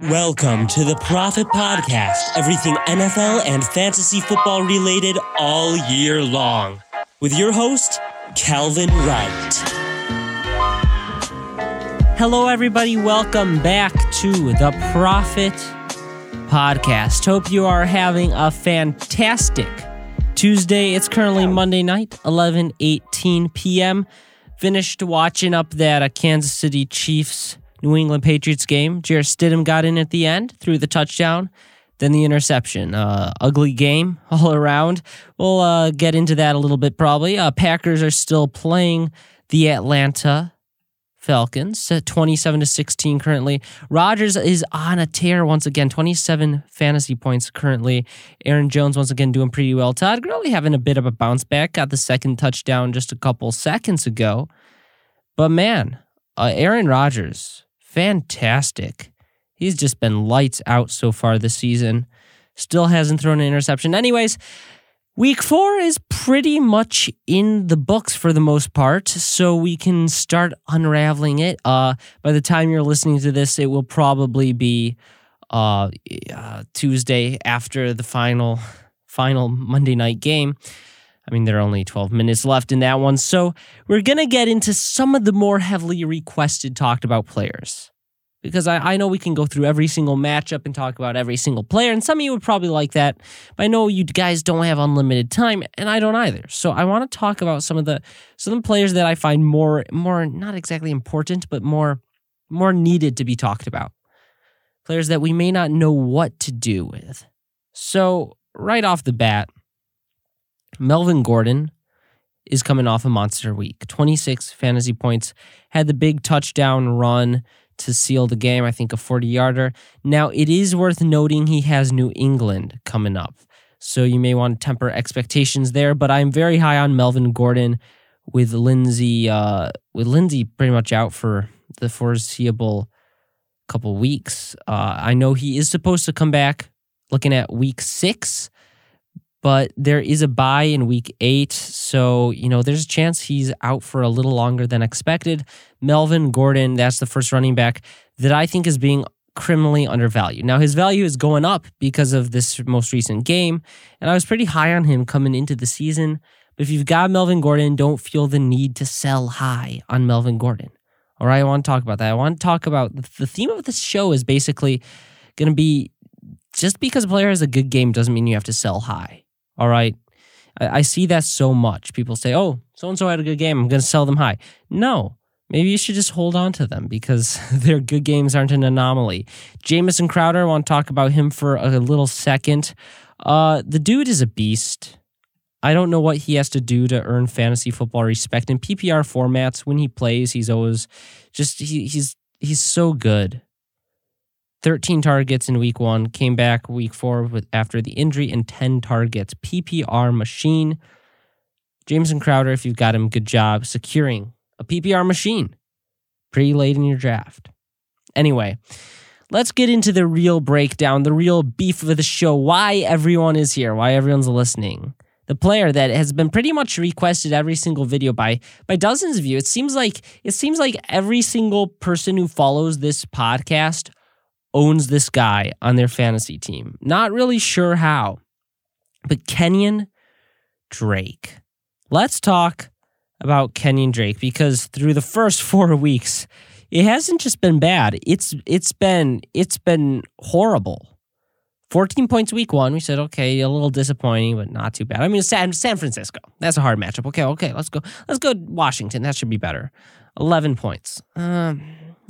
Welcome to the Profit Podcast, everything NFL and fantasy football related all year long, with your host, Calvin Wright. Hello, everybody. Welcome back to the Profit Podcast. Hope you are having a fantastic Tuesday. It's currently Monday night, 11 18 p.m. Finished watching up that uh, Kansas City Chiefs New England Patriots game. Jarrett Stidham got in at the end, threw the touchdown, then the interception. Uh, ugly game all around. We'll uh, get into that a little bit probably. Uh, Packers are still playing the Atlanta Falcons, 27 to 16 currently. Rodgers is on a tear once again, 27 fantasy points currently. Aaron Jones once again doing pretty well. Todd Gurley having a bit of a bounce back, got the second touchdown just a couple seconds ago. But man, uh, Aaron Rodgers fantastic. He's just been lights out so far this season. Still hasn't thrown an interception. Anyways, week four is pretty much in the books for the most part, so we can start unraveling it. Uh, by the time you're listening to this, it will probably be uh, uh, Tuesday after the final final Monday night game. I mean, there are only 12 minutes left in that one. So we're going to get into some of the more heavily requested, talked about players. Because I, I know we can go through every single matchup and talk about every single player. And some of you would probably like that. But I know you guys don't have unlimited time, and I don't either. So I want to talk about some of the some of the players that I find more more not exactly important, but more more needed to be talked about. Players that we may not know what to do with. So right off the bat, Melvin Gordon is coming off a monster week 26 fantasy points, had the big touchdown run to seal the game, I think a 40 yarder. Now, it is worth noting he has New England coming up. So you may want to temper expectations there, but I'm very high on Melvin Gordon with Lindsay uh, with Lindsay pretty much out for the foreseeable couple weeks. Uh, I know he is supposed to come back looking at week six, but there is a bye in week eight. So, you know, there's a chance he's out for a little longer than expected. Melvin Gordon, that's the first running back that I think is being criminally undervalued. Now, his value is going up because of this most recent game, and I was pretty high on him coming into the season. But if you've got Melvin Gordon, don't feel the need to sell high on Melvin Gordon. All right, I want to talk about that. I want to talk about the theme of this show is basically going to be just because a player has a good game doesn't mean you have to sell high. All right. I, I see that so much. People say, oh, so and so had a good game. I'm going to sell them high. No, maybe you should just hold on to them because their good games aren't an anomaly. Jamison Crowder, I want to talk about him for a little second. Uh, the dude is a beast. I don't know what he has to do to earn fantasy football respect in PPR formats. When he plays, he's always just he, he's he's so good. 13 targets in week one, came back week four with after the injury and 10 targets. PPR machine. Jamison Crowder, if you've got him, good job securing a PPR machine pretty late in your draft. Anyway, let's get into the real breakdown, the real beef of the show, why everyone is here, why everyone's listening. The player that has been pretty much requested every single video by by dozens of you. It seems like it seems like every single person who follows this podcast owns this guy on their fantasy team. Not really sure how, but Kenyon Drake. Let's talk about Kenyon Drake because through the first four weeks, it hasn't just been bad. It's it's been it's been horrible. 14 points week one. We said, okay, a little disappointing, but not too bad. I mean, San, San Francisco. That's a hard matchup. Okay, okay, let's go. Let's go Washington. That should be better. 11 points. Um,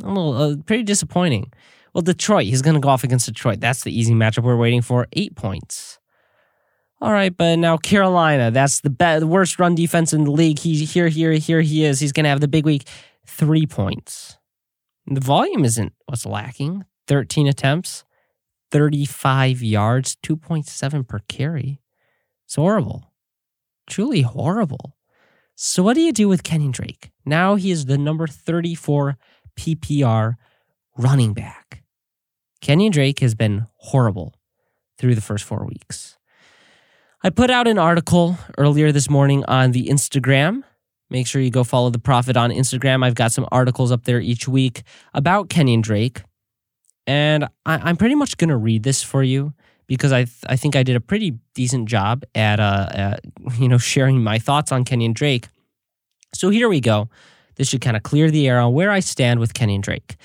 a little, uh, pretty disappointing. Well, Detroit, he's going to go off against Detroit. That's the easy matchup we're waiting for. Eight points. All right, but now Carolina, that's the, be- worst run defense in the league. He here, here, here he is. He's going to have the big week. Three points. The volume isn't what's lacking. 13 attempts, 35 yards, 2.7 per carry. It's horrible. Truly horrible. So, what do you do with Kenny Drake? Now he is the number 34 PPR running back. Kenyon Drake has been horrible through the first four weeks. I put out an article earlier this morning on the Instagram. Make sure you go follow the Prophet on Instagram. I've got some articles up there each week about Kenyon Drake. And I, am pretty much going to read this for you because I th- I think I did a pretty decent job at uh at, you know sharing my thoughts on Kenyon Drake. So here we go. This should kind of clear the air on where I stand with Kenyon Drake.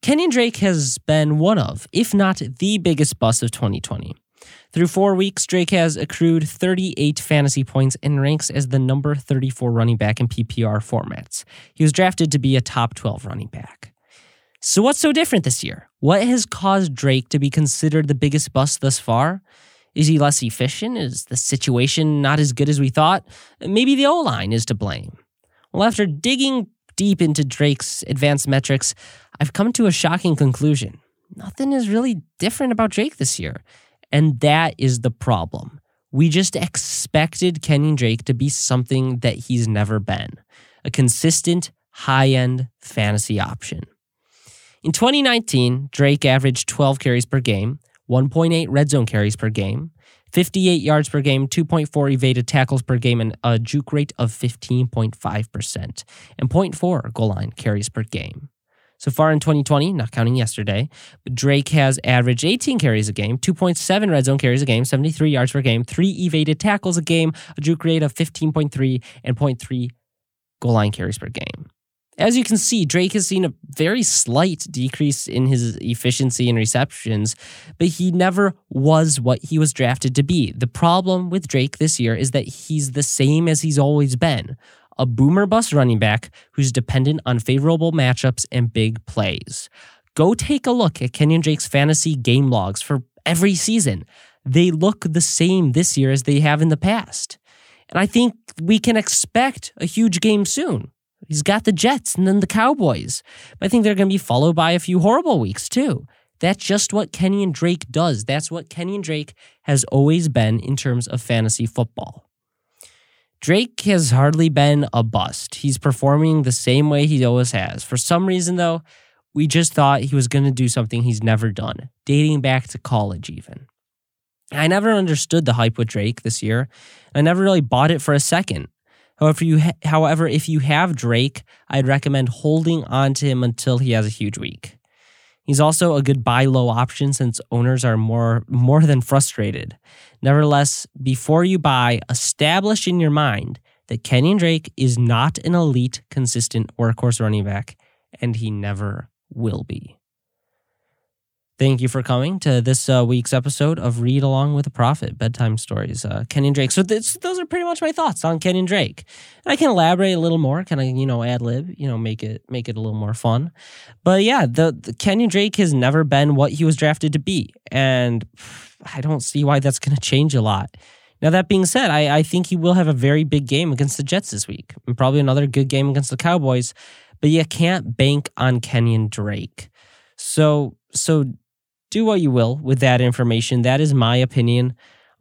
Kenyon Drake has been one of, if not the biggest bust of 2020. Through four weeks, Drake has accrued 38 fantasy points and ranks as the number 34 running back in PPR formats. He was drafted to be a top 12 running back. So, what's so different this year? What has caused Drake to be considered the biggest bust thus far? Is he less efficient? Is the situation not as good as we thought? Maybe the O line is to blame. Well, after digging deep into Drake's advanced metrics, I've come to a shocking conclusion. Nothing is really different about Drake this year. And that is the problem. We just expected Kenyon Drake to be something that he's never been a consistent, high end fantasy option. In 2019, Drake averaged 12 carries per game, 1.8 red zone carries per game, 58 yards per game, 2.4 evaded tackles per game, and a juke rate of 15.5%, and 0.4 goal line carries per game. So far in 2020, not counting yesterday, Drake has averaged 18 carries a game, 2.7 red zone carries a game, 73 yards per game, three evaded tackles a game, a juke rate of 15.3, and 0.3 goal line carries per game. As you can see, Drake has seen a very slight decrease in his efficiency and receptions, but he never was what he was drafted to be. The problem with Drake this year is that he's the same as he's always been a boomer bust running back who's dependent on favorable matchups and big plays. Go take a look at Kenyon Drake's fantasy game logs for every season. They look the same this year as they have in the past. And I think we can expect a huge game soon. He's got the Jets and then the Cowboys. But I think they're going to be followed by a few horrible weeks too. That's just what Kenyon Drake does. That's what Kenyon Drake has always been in terms of fantasy football. Drake has hardly been a bust. He's performing the same way he always has. For some reason, though, we just thought he was going to do something he's never done, dating back to college, even. I never understood the hype with Drake this year. I never really bought it for a second. However, you ha- however, if you have Drake, I'd recommend holding on to him until he has a huge week. He's also a good buy low option since owners are more more than frustrated. Nevertheless, before you buy, establish in your mind that Kenyon Drake is not an elite, consistent workhorse running back, and he never will be. Thank you for coming to this uh, week's episode of Read Along with a Prophet Bedtime Stories. Uh, Kenyon Drake. So this, those are pretty much my thoughts on Kenyon Drake. And I can elaborate a little more, kind of you know ad lib, you know make it make it a little more fun. But yeah, the, the Kenyon Drake has never been what he was drafted to be, and I don't see why that's going to change a lot. Now that being said, I, I think he will have a very big game against the Jets this week, and probably another good game against the Cowboys. But you can't bank on Kenyon Drake. So so do what you will with that information. That is my opinion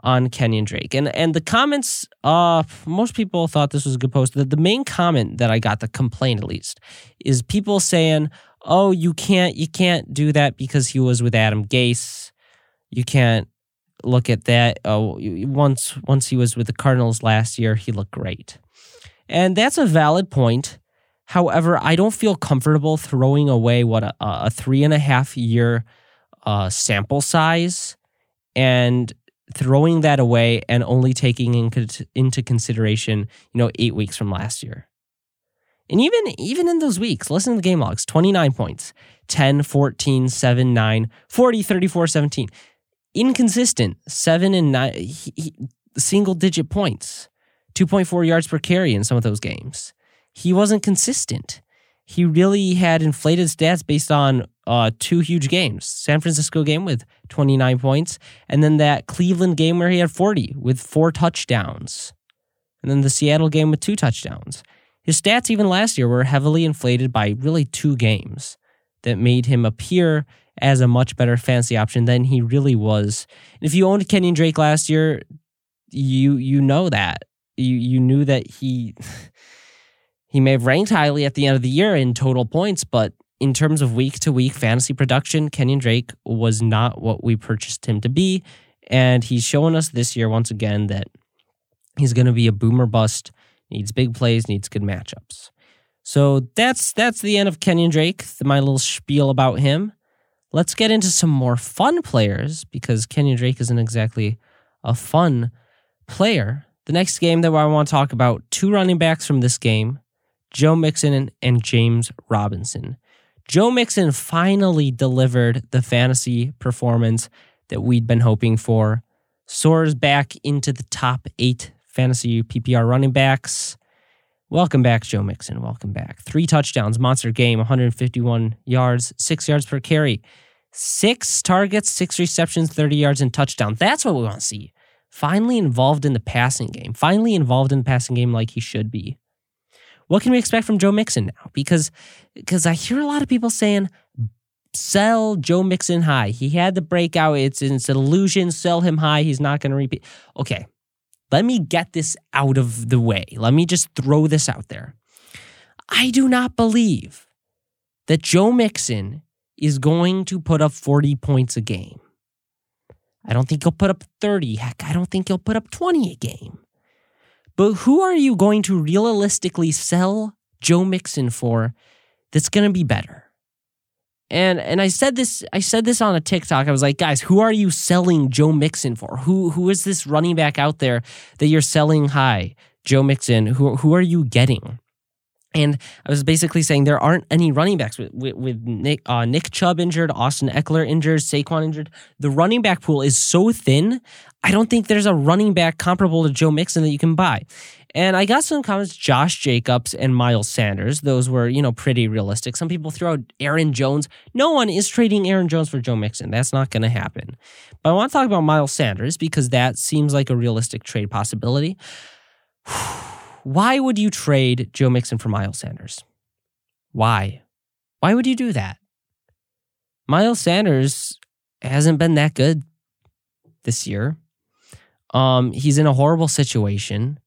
on Kenyon Drake. And and the comments, uh, most people thought this was a good post. The, the main comment that I got, the complaint at least, is people saying, "Oh, you can't you can't do that because he was with Adam Gase. You can't look at that. Oh, once once he was with the Cardinals last year, he looked great." And that's a valid point. However, I don't feel comfortable throwing away what a, a three and a half year uh, sample size and throwing that away and only taking in, into consideration, you know, eight weeks from last year. And even even in those weeks, listen to the game logs 29 points, 10, 14, 7, 9, 40, 34, 17. Inconsistent, 7 and 9, he, he, single digit points, 2.4 yards per carry in some of those games. He wasn't consistent he really had inflated stats based on uh, two huge games San Francisco game with 29 points, and then that Cleveland game where he had 40 with four touchdowns, and then the Seattle game with two touchdowns. His stats, even last year, were heavily inflated by really two games that made him appear as a much better fantasy option than he really was. And if you owned Kenyon Drake last year, you you know that. You you knew that he He may have ranked highly at the end of the year in total points, but in terms of week to week fantasy production, Kenyon Drake was not what we purchased him to be. And he's showing us this year once again that he's going to be a boomer bust, needs big plays, needs good matchups. So that's that's the end of Kenyon Drake, my little spiel about him. let's get into some more fun players because Kenyon Drake isn't exactly a fun player. The next game that I want to talk about two running backs from this game Joe Mixon and, and James Robinson. Joe Mixon finally delivered the fantasy performance that we'd been hoping for. Soars back into the top eight fantasy PPR running backs. Welcome back, Joe Mixon. Welcome back. Three touchdowns, monster game, 151 yards, six yards per carry, six targets, six receptions, 30 yards, and touchdown. That's what we want to see. Finally involved in the passing game. Finally involved in the passing game like he should be. What can we expect from Joe Mixon now? Because because I hear a lot of people saying sell Joe Mixon high. He had the breakout. It's, it's an illusion. Sell him high. He's not going to repeat. Okay, let me get this out of the way. Let me just throw this out there. I do not believe that Joe Mixon is going to put up 40 points a game. I don't think he'll put up 30. Heck, I don't think he'll put up 20 a game. But who are you going to realistically sell Joe Mixon for that's going to be better? And and I said this I said this on a TikTok. I was like, guys, who are you selling Joe Mixon for? Who who is this running back out there that you're selling high? Joe Mixon, who who are you getting? And I was basically saying there aren't any running backs with, with, with Nick, uh, Nick Chubb injured, Austin Ekeler injured, Saquon injured. The running back pool is so thin. I don't think there's a running back comparable to Joe Mixon that you can buy. And I got some comments, Josh Jacobs and Miles Sanders. Those were, you know, pretty realistic. Some people throw out Aaron Jones. No one is trading Aaron Jones for Joe Mixon. That's not going to happen. But I want to talk about Miles Sanders because that seems like a realistic trade possibility. Why would you trade Joe Mixon for Miles Sanders? Why? Why would you do that? Miles Sanders hasn't been that good this year. Um, he's in a horrible situation.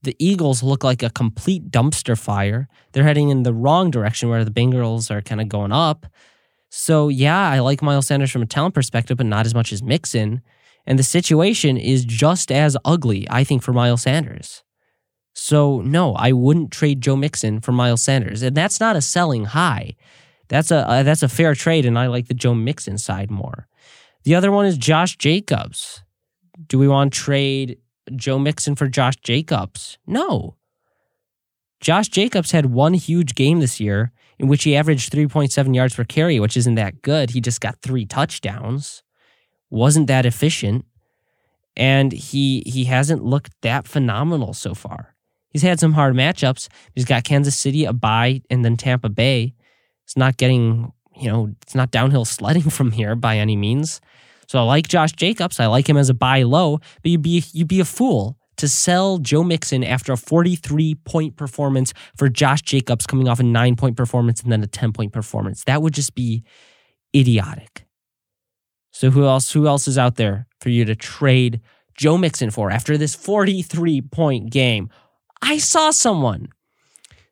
The Eagles look like a complete dumpster fire. They're heading in the wrong direction where the Bengals are kind of going up. So, yeah, I like Miles Sanders from a talent perspective, but not as much as Mixon. And the situation is just as ugly, I think, for Miles Sanders. So, no, I wouldn't trade Joe Mixon for Miles Sanders. And that's not a selling high. That's a uh, that's a fair trade, and I like the Joe Mixon side more. The other one is Josh Jacobs. Do we want to trade Joe Mixon for Josh Jacobs. No. Josh Jacobs had one huge game this year in which he averaged 3.7 yards per carry, which isn't that good. He just got three touchdowns. Wasn't that efficient. And he he hasn't looked that phenomenal so far. He's had some hard matchups. He's got Kansas City, a bye, and then Tampa Bay. It's not getting, you know, it's not downhill sledding from here by any means. So I like Josh Jacobs. I like him as a buy low, but you'd be you'd be a fool to sell Joe Mixon after a 43 point performance for Josh Jacobs coming off a nine point performance and then a 10 point performance. That would just be idiotic. So who else who else is out there for you to trade Joe Mixon for after this 43 point game? I saw someone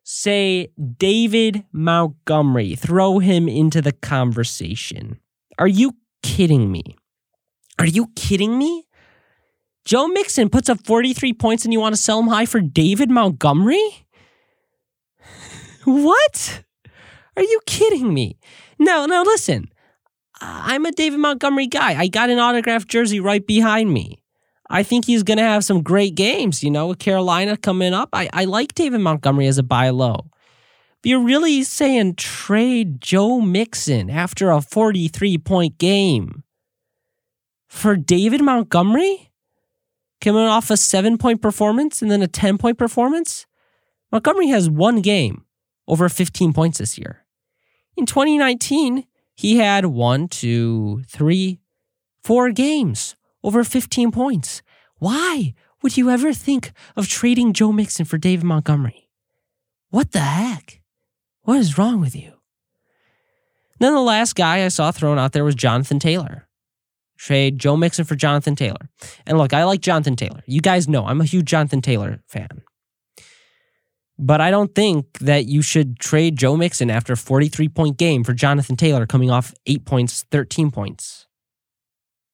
say David Montgomery, throw him into the conversation. Are you kidding me? Are you kidding me? Joe Mixon puts up 43 points and you want to sell him high for David Montgomery? what? Are you kidding me? No, no, listen. I'm a David Montgomery guy. I got an autographed jersey right behind me. I think he's going to have some great games, you know, with Carolina coming up. I, I like David Montgomery as a buy low. But you're really saying trade Joe Mixon after a 43 point game for David Montgomery coming off a seven point performance and then a 10 point performance. Montgomery has one game over 15 points this year. In 2019, he had one, two, three, four games over 15 points. Why would you ever think of trading Joe Mixon for David Montgomery? What the heck? What is wrong with you? Then the last guy I saw thrown out there was Jonathan Taylor trade Joe Mixon for Jonathan Taylor. And look, I like Jonathan Taylor. You guys know I'm a huge Jonathan Taylor fan. But I don't think that you should trade Joe Mixon after a 43 point game for Jonathan Taylor coming off 8 points, 13 points.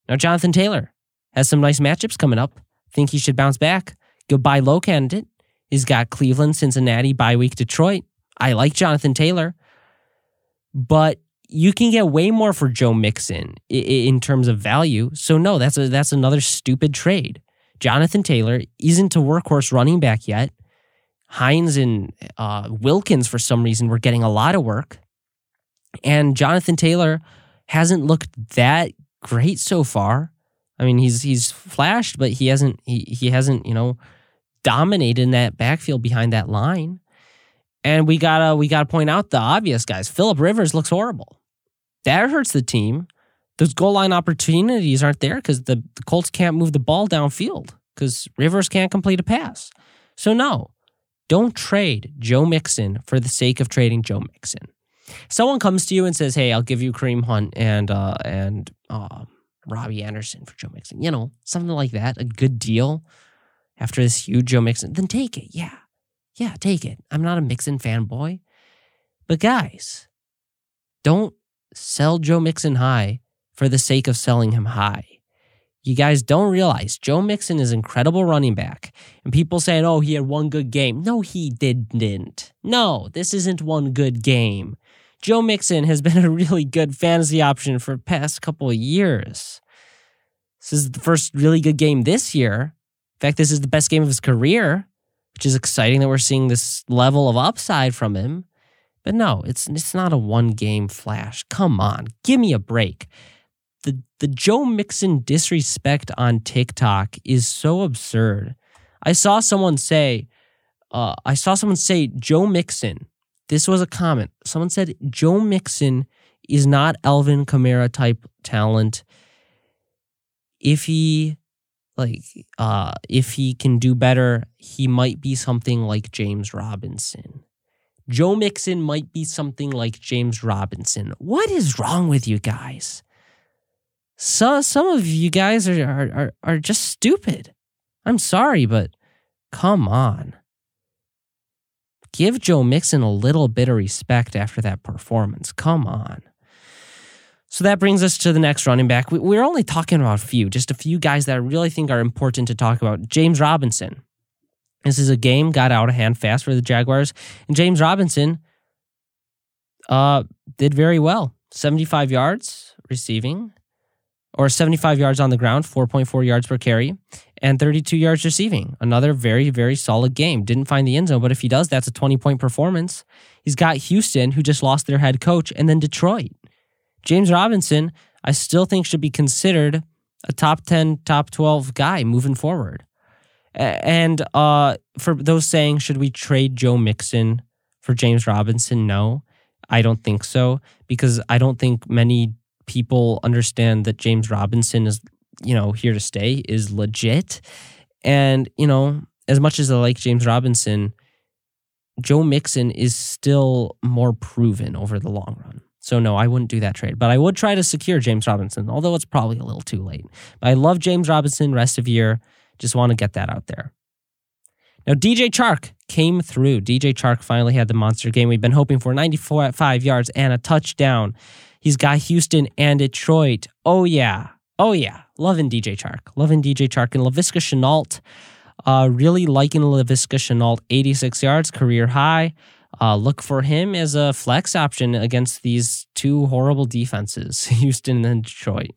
Now, Jonathan Taylor has some nice matchups coming up. Think he should bounce back. Goodbye, low candidate. He's got Cleveland, Cincinnati, bye week, Detroit. I like Jonathan Taylor. But you can get way more for Joe Mixon in terms of value. So no, that's a, that's another stupid trade. Jonathan Taylor isn't a workhorse running back yet. Hines and uh, Wilkins, for some reason, were getting a lot of work. And Jonathan Taylor hasn't looked that great so far. I mean, he's he's flashed, but he hasn't he he hasn't you know dominated in that backfield behind that line. And we gotta we gotta point out the obvious guys. Philip Rivers looks horrible. That hurts the team. Those goal line opportunities aren't there because the, the Colts can't move the ball downfield because Rivers can't complete a pass. So no, don't trade Joe Mixon for the sake of trading Joe Mixon. Someone comes to you and says, "Hey, I'll give you Kareem Hunt and uh, and uh, Robbie Anderson for Joe Mixon." You know, something like that, a good deal after this huge Joe Mixon. Then take it, yeah, yeah, take it. I'm not a Mixon fanboy, but guys, don't sell Joe Mixon high for the sake of selling him high. You guys don't realize Joe Mixon is incredible running back. And people saying, oh, he had one good game. No, he didn't. No, this isn't one good game. Joe Mixon has been a really good fantasy option for past couple of years. This is the first really good game this year. In fact, this is the best game of his career, which is exciting that we're seeing this level of upside from him. But no, it's it's not a one game flash. Come on, give me a break. The the Joe Mixon disrespect on TikTok is so absurd. I saw someone say, uh, I saw someone say Joe Mixon. This was a comment. Someone said Joe Mixon is not Alvin Kamara type talent. If he like uh if he can do better, he might be something like James Robinson. Joe Mixon might be something like James Robinson. What is wrong with you guys? So, some of you guys are, are, are, are just stupid. I'm sorry, but come on. Give Joe Mixon a little bit of respect after that performance. Come on. So that brings us to the next running back. We're only talking about a few, just a few guys that I really think are important to talk about. James Robinson. This is a game got out of hand fast for the Jaguars, and James Robinson uh, did very well. 75 yards receiving, or 75 yards on the ground, 4.4 yards per carry, and 32 yards receiving. Another very, very solid game. Didn't find the end zone, but if he does, that's a 20 point performance. He's got Houston, who just lost their head coach, and then Detroit. James Robinson, I still think should be considered a top 10, top 12 guy moving forward. And uh, for those saying, should we trade Joe Mixon for James Robinson? No, I don't think so because I don't think many people understand that James Robinson is, you know, here to stay, is legit. And, you know, as much as I like James Robinson, Joe Mixon is still more proven over the long run. So no, I wouldn't do that trade, but I would try to secure James Robinson, although it's probably a little too late. But I love James Robinson rest of year. Just want to get that out there. Now, DJ Chark came through. DJ Chark finally had the monster game we've been hoping for 95 yards and a touchdown. He's got Houston and Detroit. Oh, yeah. Oh, yeah. Loving DJ Chark. Loving DJ Chark. And Laviska Shenault. Uh, really liking Laviska Shenault. 86 yards, career high. Uh, look for him as a flex option against these two horrible defenses, Houston and Detroit.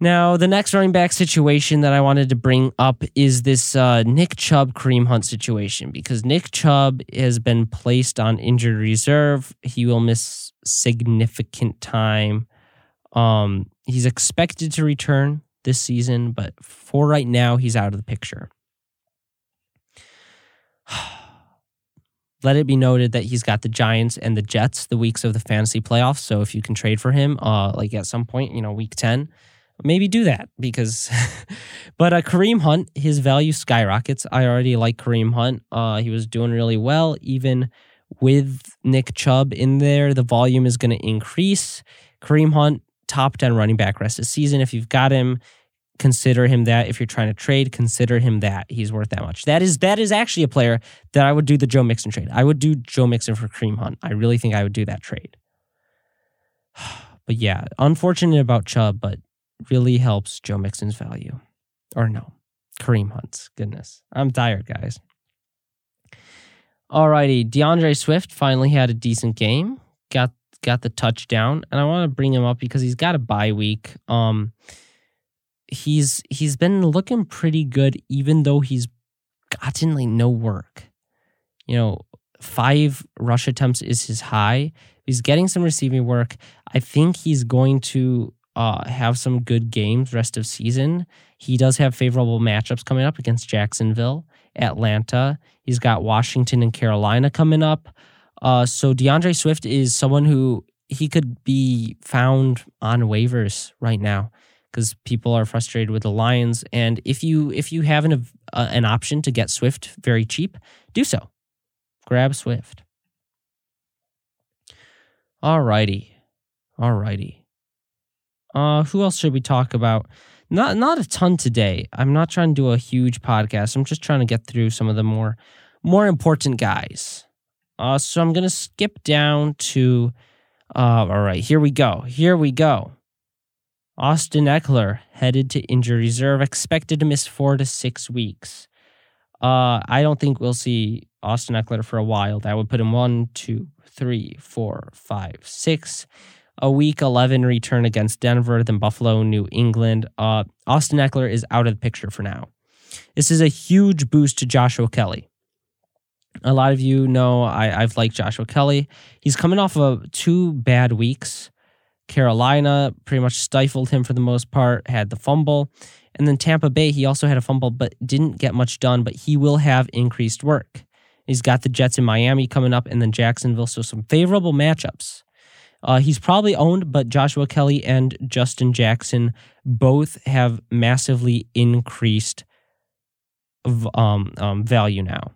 Now, the next running back situation that I wanted to bring up is this uh, Nick Chubb Kareem Hunt situation because Nick Chubb has been placed on injured reserve. He will miss significant time. Um, he's expected to return this season, but for right now, he's out of the picture. Let it be noted that he's got the Giants and the Jets the weeks of the fantasy playoffs. So if you can trade for him, uh, like at some point, you know, week 10, maybe do that because but uh, Kareem Hunt his value skyrockets I already like Kareem Hunt uh, he was doing really well even with Nick Chubb in there the volume is going to increase Kareem Hunt top 10 running back rest of season if you've got him consider him that if you're trying to trade consider him that he's worth that much that is that is actually a player that I would do the Joe Mixon trade I would do Joe Mixon for Kareem Hunt I really think I would do that trade but yeah unfortunate about Chubb but really helps Joe Mixon's value. Or no, Kareem Hunt's. Goodness. I'm tired, guys. Alrighty, D'Andre Swift finally had a decent game. Got got the touchdown, and I want to bring him up because he's got a bye week. Um, he's he's been looking pretty good, even though he's gotten like no work. You know, five rush attempts is his high. He's getting some receiving work. I think he's going to uh, have some good games rest of season. He does have favorable matchups coming up against Jacksonville, Atlanta. He's got Washington and Carolina coming up. Uh, so D'Andre Swift is someone who he could be found on waivers right now because people are frustrated with the Lions. And if you if you have an uh, an option to get Swift very cheap, do so. Grab Swift. All righty, all righty. Uh, who else should we talk about? Not not a ton today. I'm not trying to do a huge podcast. I'm just trying to get through some of the more more important guys. Uh, so I'm gonna skip down to. Uh, all right, here we go. Here we go. Austin Ekeler headed to injury reserve, expected to miss four to six weeks. Uh, I don't think we'll see Austin Ekeler for a while. That would put him one, two, three, four, five, six. A week 11 return against Denver, then Buffalo, New England. Uh, Austin Ekeler is out of the picture for now. This is a huge boost to Joshua Kelley. A lot of you know I, I've liked Joshua Kelley. He's coming off of two bad weeks. Carolina pretty much stifled him for the most part, had the fumble. And then Tampa Bay, he also had a fumble, but didn't get much done, but he will have increased work. He's got the Jets in Miami coming up and then Jacksonville, so some favorable matchups. Uh, he's probably owned, but Joshua Kelley and Justin Jackson both have massively increased um, um, value now.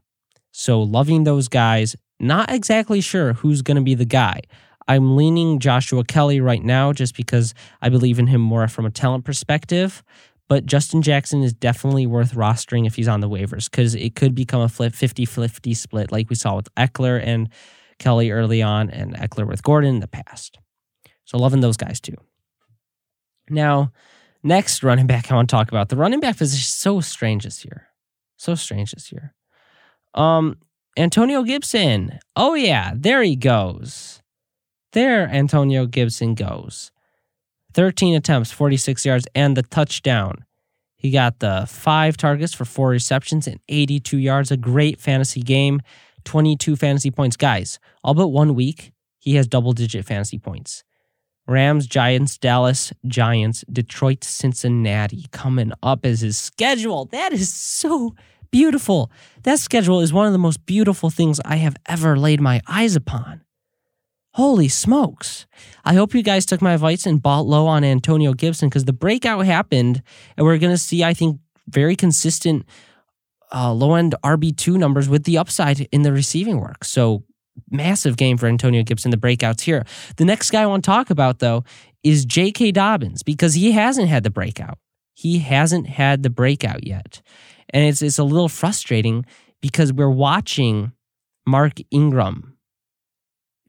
So loving those guys. Not exactly sure who's going to be the guy. I'm leaning Joshua Kelley right now just because I believe in him more from a talent perspective. But Justin Jackson is definitely worth rostering if he's on the waivers because it could become a 50 50 split like we saw with Ekeler and Kelley early on and Ekeler with Gordon in the past. So loving those guys too. Now, next running back I want to talk about. The running back position is so strange this year. So strange this year. Um, Antonio Gibson. Oh yeah, there he goes. There Antonio Gibson goes. 13 attempts, 46 yards, and the touchdown. He got the five targets for four receptions and 82 yards. A great fantasy game. 22 fantasy points. Guys, all but one week, he has double digit fantasy points. Rams, Giants, Dallas, Giants, Detroit, Cincinnati coming up as his schedule. That is so beautiful. That schedule is one of the most beautiful things I have ever laid my eyes upon. Holy smokes. I hope you guys took my advice and bought low on Antonio Gibson because the breakout happened and we're going to see, I think, very consistent uh, low end RB2 numbers with the upside in the receiving work. So, massive game for Antonio Gibson, the breakouts here. The next guy I want to talk about, though, is J.K. Dobbins because he hasn't had the breakout. He hasn't had the breakout yet. And it's, it's a little frustrating because we're watching Mark Ingram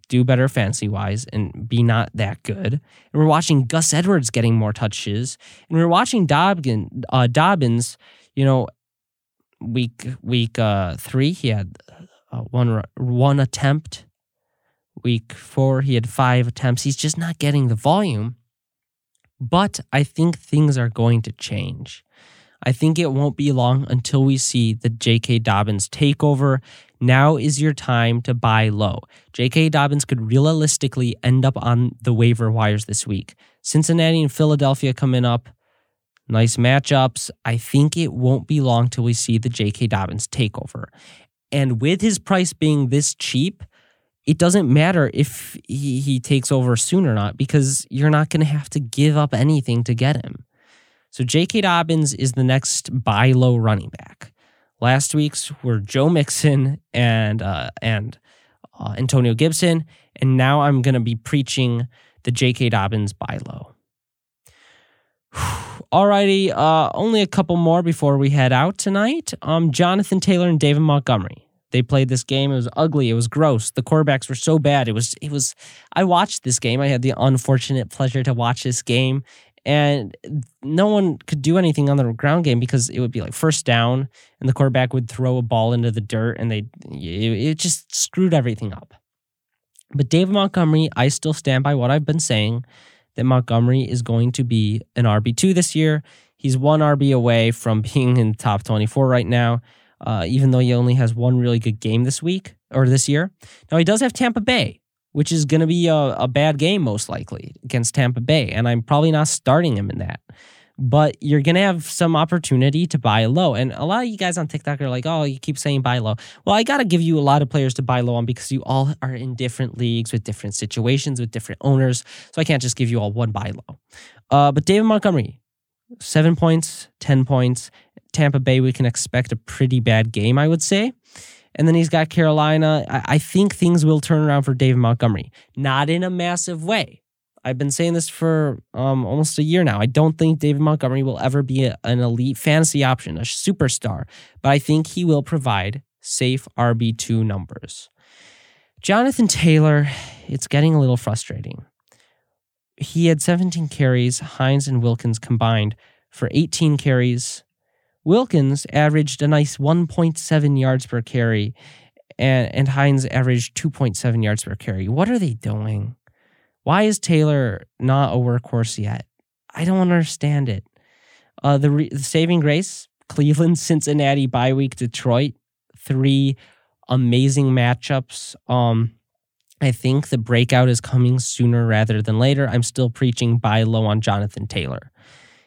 do better fancy wise and be not that good. And we're watching Gus Edwards getting more touches. And we're watching Dobbin, uh, Dobbins, you know, week week uh, three, he had uh, one one attempt. Week four, he had five attempts. He's just not getting the volume. But I think things are going to change. I think it won't be long until we see the J.K. Dobbins takeover. Now is your time to buy low. J.K. Dobbins could realistically end up on the waiver wires this week. Cincinnati and Philadelphia coming up. Nice matchups. I think it won't be long till we see the J.K. Dobbins takeover. And with his price being this cheap, it doesn't matter if he, he takes over soon or not because you're not going to have to give up anything to get him. So J.K. Dobbins is the next buy low running back. Last week's were Joe Mixon and uh, and uh, Antonio Gibson, and now I'm going to be preaching the J.K. Dobbins buy low. Alrighty, uh, only a couple more before we head out tonight. Um, Jonathan Taylor and David Montgomery. They played this game. It was ugly. It was gross. The quarterbacks were so bad. It was. It was. I watched this game. I had the unfortunate pleasure to watch this game, and no one could do anything on the ground game because it would be like first down and the quarterback would throw a ball into the dirt and they it, just screwed everything up But David Montgomery, I still stand by what I've been saying that Montgomery is going to be an RB2 this year. He's one RB away from being in top 24 right now, uh, even though he only has one really good game this week or this year. Now, he does have Tampa Bay, which is going to be a, a bad game most likely against Tampa Bay. And I'm probably not starting him in that but you're going to have some opportunity to buy low. And a lot of you guys on TikTok are like, oh, you keep saying buy low. Well, I got to give you a lot of players to buy low on because you all are in different leagues with different situations, with different owners. So I can't just give you all one buy low. Uh, but David Montgomery, seven points, 10 points. Tampa Bay, we can expect a pretty bad game, I would say. And then he's got Carolina. I, I think things will turn around for David Montgomery, not in a massive way. I've been saying this for um, almost a year now. I don't think David Montgomery will ever be a, an elite fantasy option, a superstar, but I think he will provide safe RB2 numbers. Jonathan Taylor, it's getting a little frustrating. He had 17 carries, Hines and Wilkins combined for 18 carries. Wilkins averaged a nice 1.7 yards per carry, and, and Hines averaged 2.7 yards per carry. What are they doing? Why is Taylor not a workhorse yet? I don't understand it. Uh, the, re- the saving grace: Cleveland, Cincinnati, bye week, Detroit, three amazing matchups. Um, I think the breakout is coming sooner rather than later. I'm still preaching buy low on Jonathan Taylor.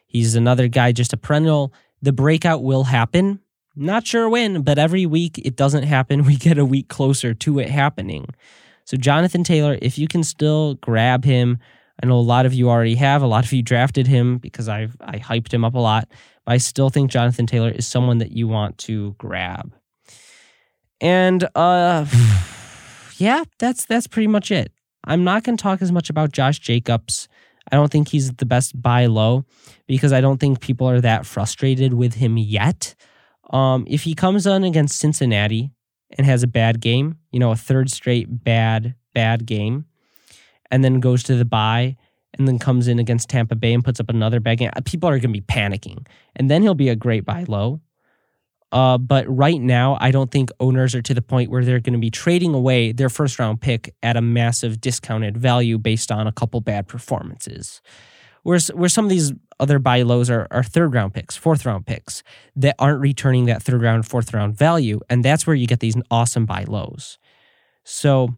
He's another guy, just a perennial. The breakout will happen. Not sure when, but every week it doesn't happen. We get a week closer to it happening. So, Jonathan Taylor, if you can still grab him, I know a lot of you already have. A lot of you drafted him because I I hyped him up a lot. But I still think Jonathan Taylor is someone that you want to grab. And uh yeah, that's that's pretty much it. I'm not going to talk as much about Josh Jacobs. I don't think he's the best buy low because I don't think people are that frustrated with him yet. Um, if he comes on against Cincinnati, and has a bad game, you know, a third straight bad, bad game, and then goes to the buy and then comes in against Tampa Bay and puts up another bad game, people are going to be panicking. And then he'll be a great buy low. Uh, but right now, I don't think owners are to the point where they're going to be trading away their first round pick at a massive discounted value based on a couple bad performances. Whereas, where some of these other buy lows are, are third round picks, fourth round picks that aren't returning that third round, fourth round value. And that's where you get these awesome buy lows. So,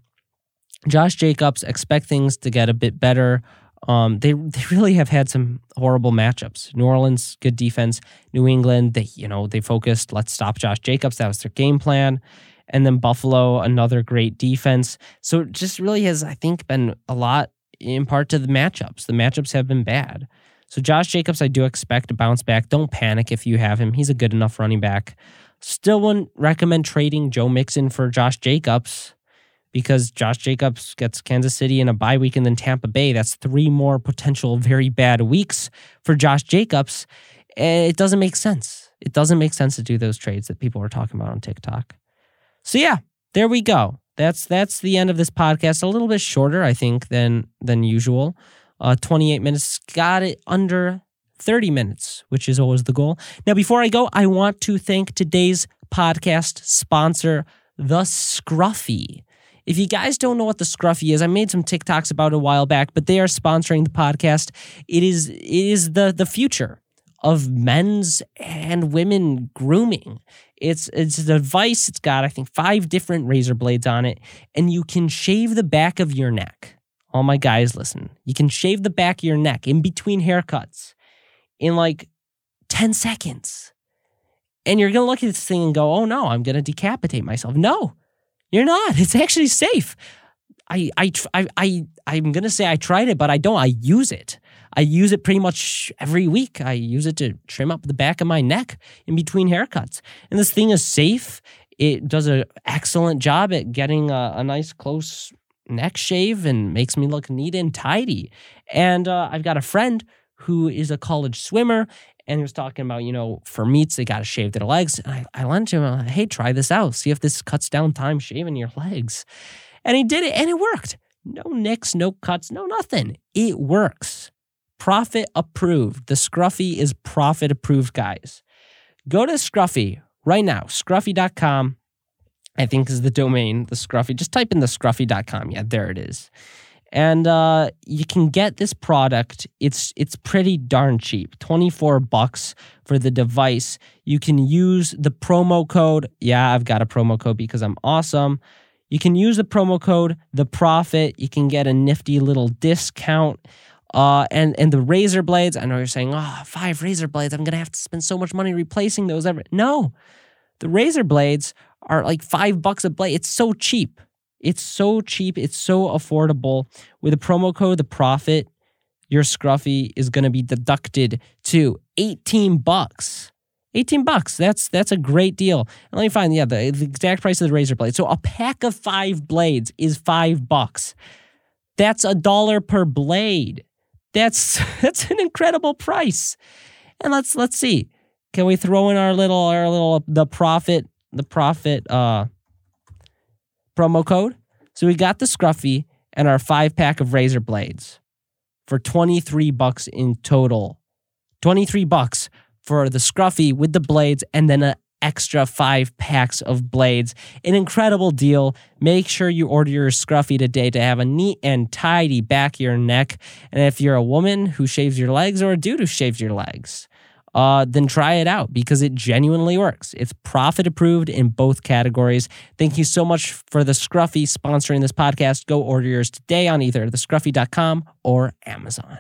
Josh Jacobs, expect things to get a bit better. Um, they they really have had some horrible matchups. New Orleans, good defense. New England, they you know they focused. Let's stop Josh Jacobs. That was their game plan. And then Buffalo, another great defense. So it just really has, I think, been a lot in part to the matchups. The matchups have been bad. So Josh Jacobs, I do expect to bounce back. Don't panic if you have him. He's a good enough running back. Still wouldn't recommend trading Joe Mixon for Josh Jacobs because Josh Jacobs gets Kansas City in a bye week and then Tampa Bay. That's three more potential very bad weeks for Josh Jacobs. It doesn't make sense. It doesn't make sense to do those trades that people are talking about on TikTok. So yeah, there we go. That's that's the end of this podcast. A little bit shorter, I think, than than usual. Uh, 28 minutes. Got it under 30 minutes, which is always the goal. Now, before I go, I want to thank today's podcast sponsor, The Scruffy. If you guys don't know what the Scruffy is, I made some TikToks about it a while back, but they are sponsoring the podcast. It is it is the the future of men's and women grooming. It's it's a device. It's got I think five different razor blades on it, and you can shave the back of your neck all my guys listen. You can shave the back of your neck in between haircuts in like 10 seconds. And you're to look at this thing and go, oh no, I'm to decapitate myself. No, you're not. It's actually safe. I, I, I, I, I'm going to say I tried it, but I don't. I use it. I use it pretty much every week. I use it to trim up the back of my neck in between haircuts. And this thing is safe. It does an excellent job at getting a, a nice close neck shave and makes me look neat and tidy. And uh, I've got a friend who is a college swimmer and he was talking about, you know, for meets, they got to shave their legs. And I, I lent him, hey, try this out. See if this cuts down time shaving your legs. And he did it and it worked. No nicks, no cuts, no nothing. It works. Profit approved. The Scruffy is profit approved, guys. Go to Scruffy right now, scruffy.com I think is the domain, the Scruffy. Just type in the scruffy.com. Yeah, there it is. And uh, you can get this product. It's it's pretty darn cheap. 24 bucks for the device. You can use the promo code. Yeah, I've got a promo code because I'm awesome. You can use the promo code the profit. You can get a nifty little discount. Uh, and and the razor blades. I know you're saying, oh, five razor blades. I'm gonna have to spend so much money replacing those. Ever no, the razor blades are like five bucks a blade. It's so cheap. It's so cheap. It's so affordable. With a promo code, the profit, your scruffy is going to be deducted to 18 bucks. 18 bucks. That's that's a great deal. And let me find yeah, the, the exact price of the razor blade. So a pack of 5 blades is 5 bucks. That's a dollar per blade. That's that's an incredible price. And let's let's see. Can we throw in our little our little the profit the profit uh promo code. So we got the Scruffy and our five pack of razor blades for 23 bucks in total. 23 bucks for the Scruffy with the blades and then an extra five packs of blades. An incredible deal. Make sure you order your Scruffy today to have a neat and tidy back of your neck. And if you're a woman who shaves your legs or a dude who shaves your legs, uh, then try it out because it genuinely works. It's profit approved in both categories. Thank you so much for the Scruffy sponsoring this podcast. Go order yours today on either thescruffy.com or Amazon.